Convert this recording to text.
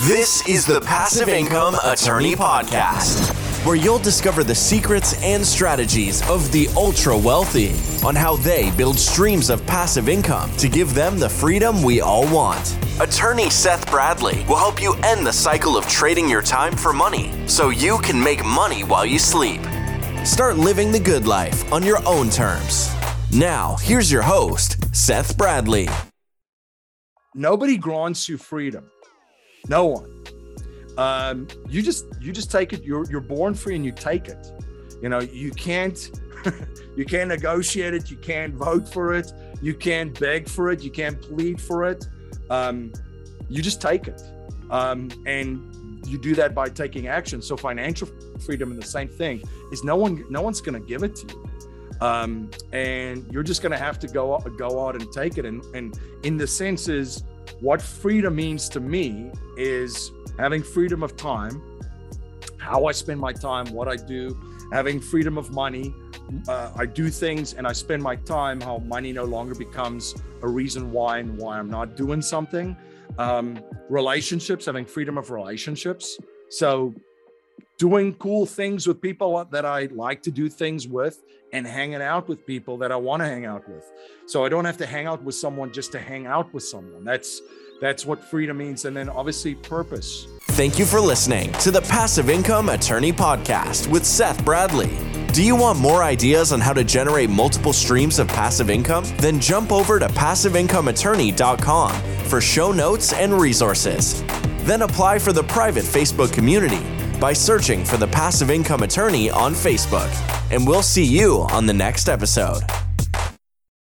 This is the Passive Income Attorney Podcast, where you'll discover the secrets and strategies of the ultra wealthy on how they build streams of passive income to give them the freedom we all want. Attorney Seth Bradley will help you end the cycle of trading your time for money so you can make money while you sleep. Start living the good life on your own terms. Now, here's your host, Seth Bradley. Nobody grants you freedom. No one. Um, you just you just take it. You're you're born free and you take it. You know you can't you can't negotiate it. You can't vote for it. You can't beg for it. You can't plead for it. Um, you just take it, um, and you do that by taking action. So financial freedom and the same thing is no one no one's going to give it to you. Um, and you're just going to have to go go out and take it. And, and in the sense is what freedom means to me is having freedom of time, how I spend my time, what I do, having freedom of money. Uh, I do things and I spend my time, how money no longer becomes a reason why and why I'm not doing something. Um, relationships, having freedom of relationships. So, doing cool things with people that I like to do things with and hanging out with people that I want to hang out with. So I don't have to hang out with someone just to hang out with someone. That's that's what freedom means and then obviously purpose. Thank you for listening to the Passive Income Attorney podcast with Seth Bradley. Do you want more ideas on how to generate multiple streams of passive income? Then jump over to passiveincomeattorney.com for show notes and resources. Then apply for the private Facebook community by searching for the Passive Income Attorney on Facebook. And we'll see you on the next episode.